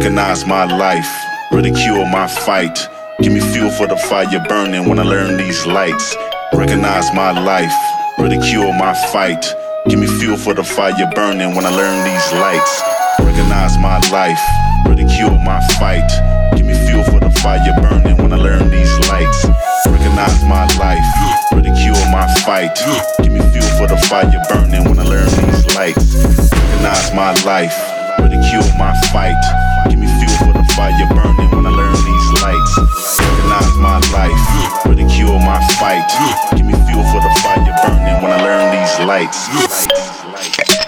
Recognize my life, ridicule my fight. Give me fuel for the fire burning when I learn these lights. Recognize my life, ridicule my fight. Give me fuel for the fire burning when I learn these lights. Recognize my life, ridicule my fight. Give me fuel for the fire burning when I learn these lights. Recognize my life, ridicule my fight. Give me fuel for the fire burning when I learn these lights. Recognize my life, ridicule my fight. Give me fuel for the fire burning when I learn these lights. Recognize my life, ridicule my fight. Give me fuel for the fire burning when I learn these lights.